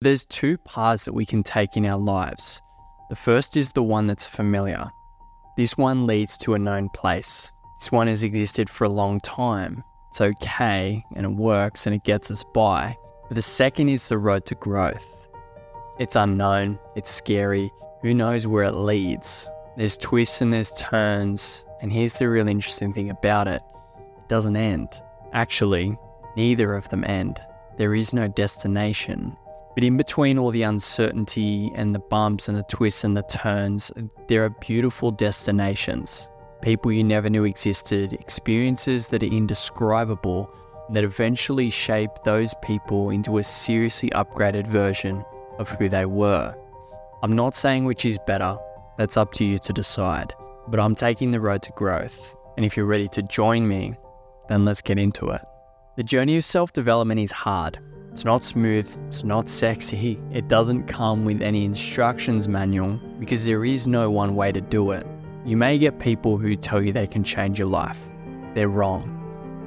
There's two paths that we can take in our lives. The first is the one that's familiar. This one leads to a known place. This one has existed for a long time. It's okay and it works and it gets us by. But the second is the road to growth. It's unknown, it's scary, who knows where it leads. There's twists and there's turns, and here's the real interesting thing about it it doesn't end. Actually, neither of them end. There is no destination. But in between all the uncertainty and the bumps and the twists and the turns, there are beautiful destinations. People you never knew existed, experiences that are indescribable, that eventually shape those people into a seriously upgraded version of who they were. I'm not saying which is better, that's up to you to decide, but I'm taking the road to growth. And if you're ready to join me, then let's get into it. The journey of self development is hard, it's not smooth, it's not sexy, it doesn't come with any instructions manual because there is no one way to do it. You may get people who tell you they can change your life. They're wrong.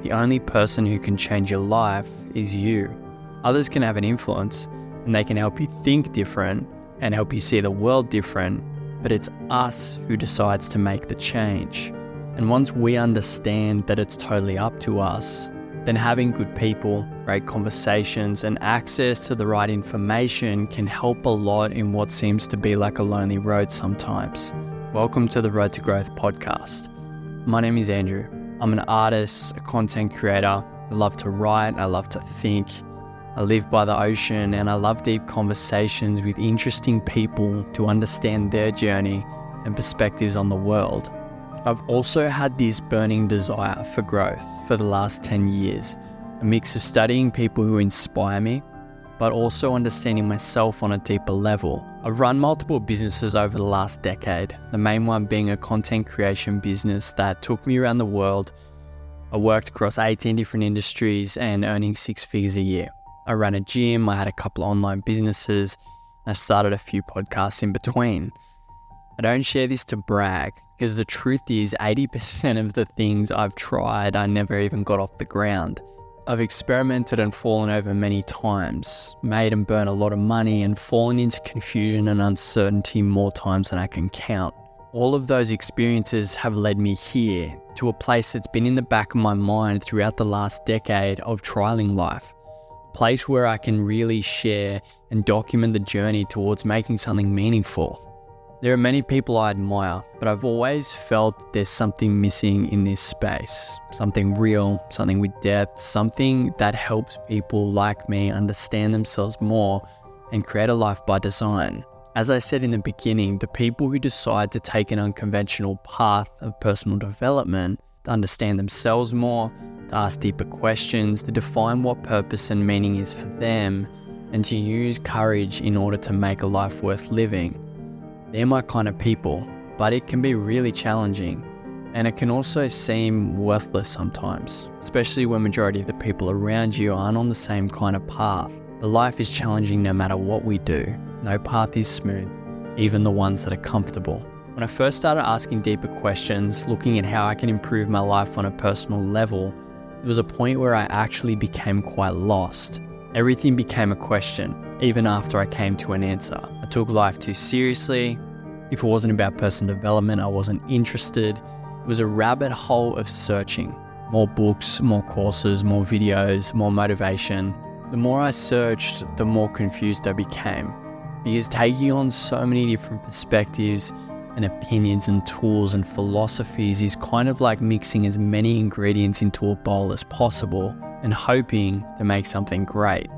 The only person who can change your life is you. Others can have an influence and they can help you think different and help you see the world different, but it's us who decides to make the change. And once we understand that it's totally up to us, then having good people, great conversations, and access to the right information can help a lot in what seems to be like a lonely road sometimes. Welcome to the Road to Growth podcast. My name is Andrew. I'm an artist, a content creator. I love to write, I love to think. I live by the ocean and I love deep conversations with interesting people to understand their journey and perspectives on the world. I've also had this burning desire for growth for the last 10 years, a mix of studying people who inspire me, but also understanding myself on a deeper level. I've run multiple businesses over the last decade, the main one being a content creation business that took me around the world. I worked across 18 different industries and earning six figures a year. I ran a gym, I had a couple online businesses, and I started a few podcasts in between. I don't share this to brag, because the truth is, 80% of the things I've tried, I never even got off the ground. I've experimented and fallen over many times, made and burned a lot of money, and fallen into confusion and uncertainty more times than I can count. All of those experiences have led me here to a place that's been in the back of my mind throughout the last decade of trialing life. A place where I can really share and document the journey towards making something meaningful. There are many people I admire, but I've always felt there's something missing in this space. Something real, something with depth, something that helps people like me understand themselves more and create a life by design. As I said in the beginning, the people who decide to take an unconventional path of personal development, to understand themselves more, to ask deeper questions, to define what purpose and meaning is for them, and to use courage in order to make a life worth living they're my kind of people, but it can be really challenging. And it can also seem worthless sometimes, especially when majority of the people around you aren't on the same kind of path. But life is challenging no matter what we do. No path is smooth, even the ones that are comfortable. When I first started asking deeper questions, looking at how I can improve my life on a personal level, there was a point where I actually became quite lost. Everything became a question, even after I came to an answer. I took life too seriously. If it wasn't about personal development, I wasn't interested. It was a rabbit hole of searching. More books, more courses, more videos, more motivation. The more I searched, the more confused I became. Because taking on so many different perspectives and opinions and tools and philosophies is kind of like mixing as many ingredients into a bowl as possible and hoping to make something great.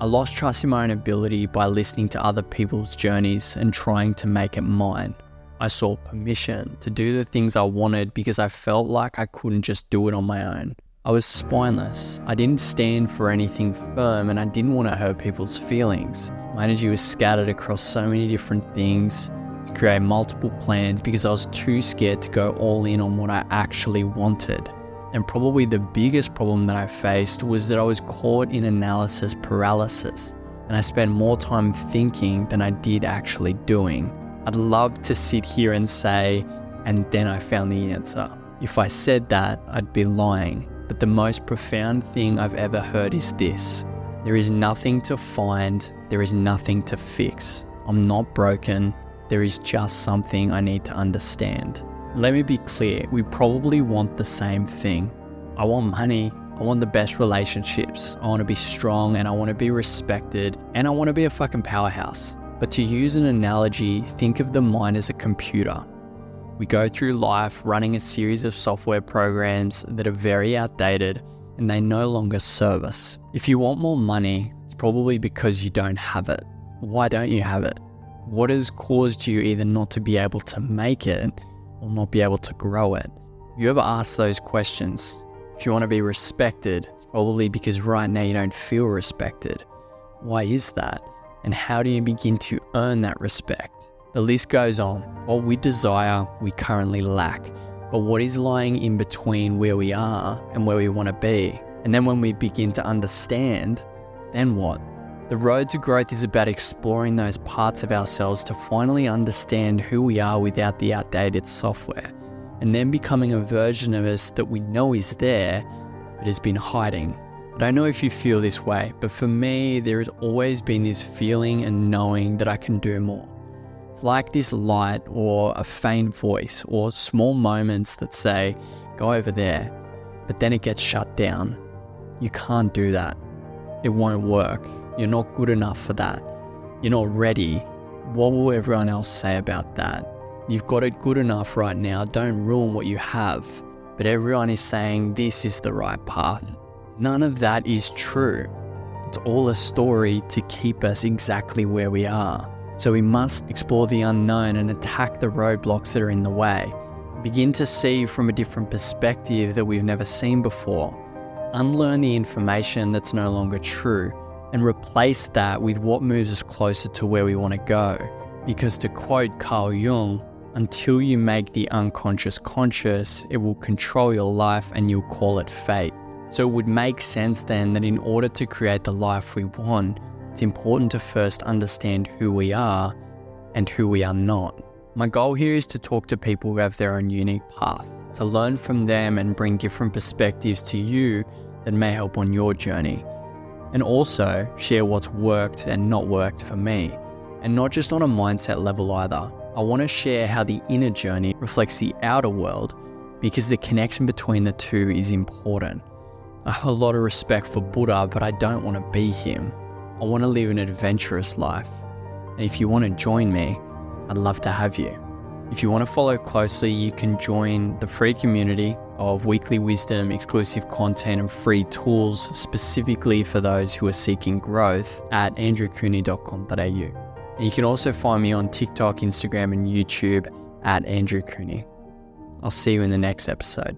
I lost trust in my own ability by listening to other people's journeys and trying to make it mine. I sought permission to do the things I wanted because I felt like I couldn't just do it on my own. I was spineless. I didn't stand for anything firm and I didn't want to hurt people's feelings. My energy was scattered across so many different things to create multiple plans because I was too scared to go all in on what I actually wanted. And probably the biggest problem that I faced was that I was caught in analysis paralysis and I spent more time thinking than I did actually doing. I'd love to sit here and say, and then I found the answer. If I said that, I'd be lying. But the most profound thing I've ever heard is this there is nothing to find, there is nothing to fix. I'm not broken. There is just something I need to understand. Let me be clear we probably want the same thing. I want money. I want the best relationships. I want to be strong and I want to be respected and I want to be a fucking powerhouse. But to use an analogy, think of the mind as a computer. We go through life running a series of software programs that are very outdated and they no longer serve us. If you want more money, it's probably because you don't have it. Why don't you have it? What has caused you either not to be able to make it or not be able to grow it? If You ever ask those questions? If you want to be respected, it's probably because right now you don't feel respected. Why is that? And how do you begin to earn that respect? The list goes on. What we desire, we currently lack. But what is lying in between where we are and where we want to be? And then when we begin to understand, then what? The road to growth is about exploring those parts of ourselves to finally understand who we are without the outdated software, and then becoming a version of us that we know is there but has been hiding. I don't know if you feel this way, but for me, there has always been this feeling and knowing that I can do more It's like this light or a faint voice or small moments that say, go over there, but then it gets shut down. You can't do that. It won't work. You're not good enough for that. You're not ready. What will everyone else say about that? You've got it good enough right now. Don't ruin what you have. But everyone is saying this is the right path. None of that is true. It's all a story to keep us exactly where we are. So we must explore the unknown and attack the roadblocks that are in the way. Begin to see from a different perspective that we've never seen before. Unlearn the information that's no longer true and replace that with what moves us closer to where we want to go. Because to quote Carl Jung, until you make the unconscious conscious, it will control your life and you'll call it fate. So it would make sense then that in order to create the life we want, it's important to first understand who we are and who we are not. My goal here is to talk to people who have their own unique path, to learn from them and bring different perspectives to you that may help on your journey. And also share what's worked and not worked for me. And not just on a mindset level either. I want to share how the inner journey reflects the outer world because the connection between the two is important. I have a lot of respect for Buddha, but I don't want to be him. I want to live an adventurous life. And if you want to join me, I'd love to have you. If you want to follow closely, you can join the free community of weekly wisdom, exclusive content, and free tools specifically for those who are seeking growth at andrewcooney.com.au. And you can also find me on TikTok, Instagram, and YouTube at Andrew Cooney. I'll see you in the next episode.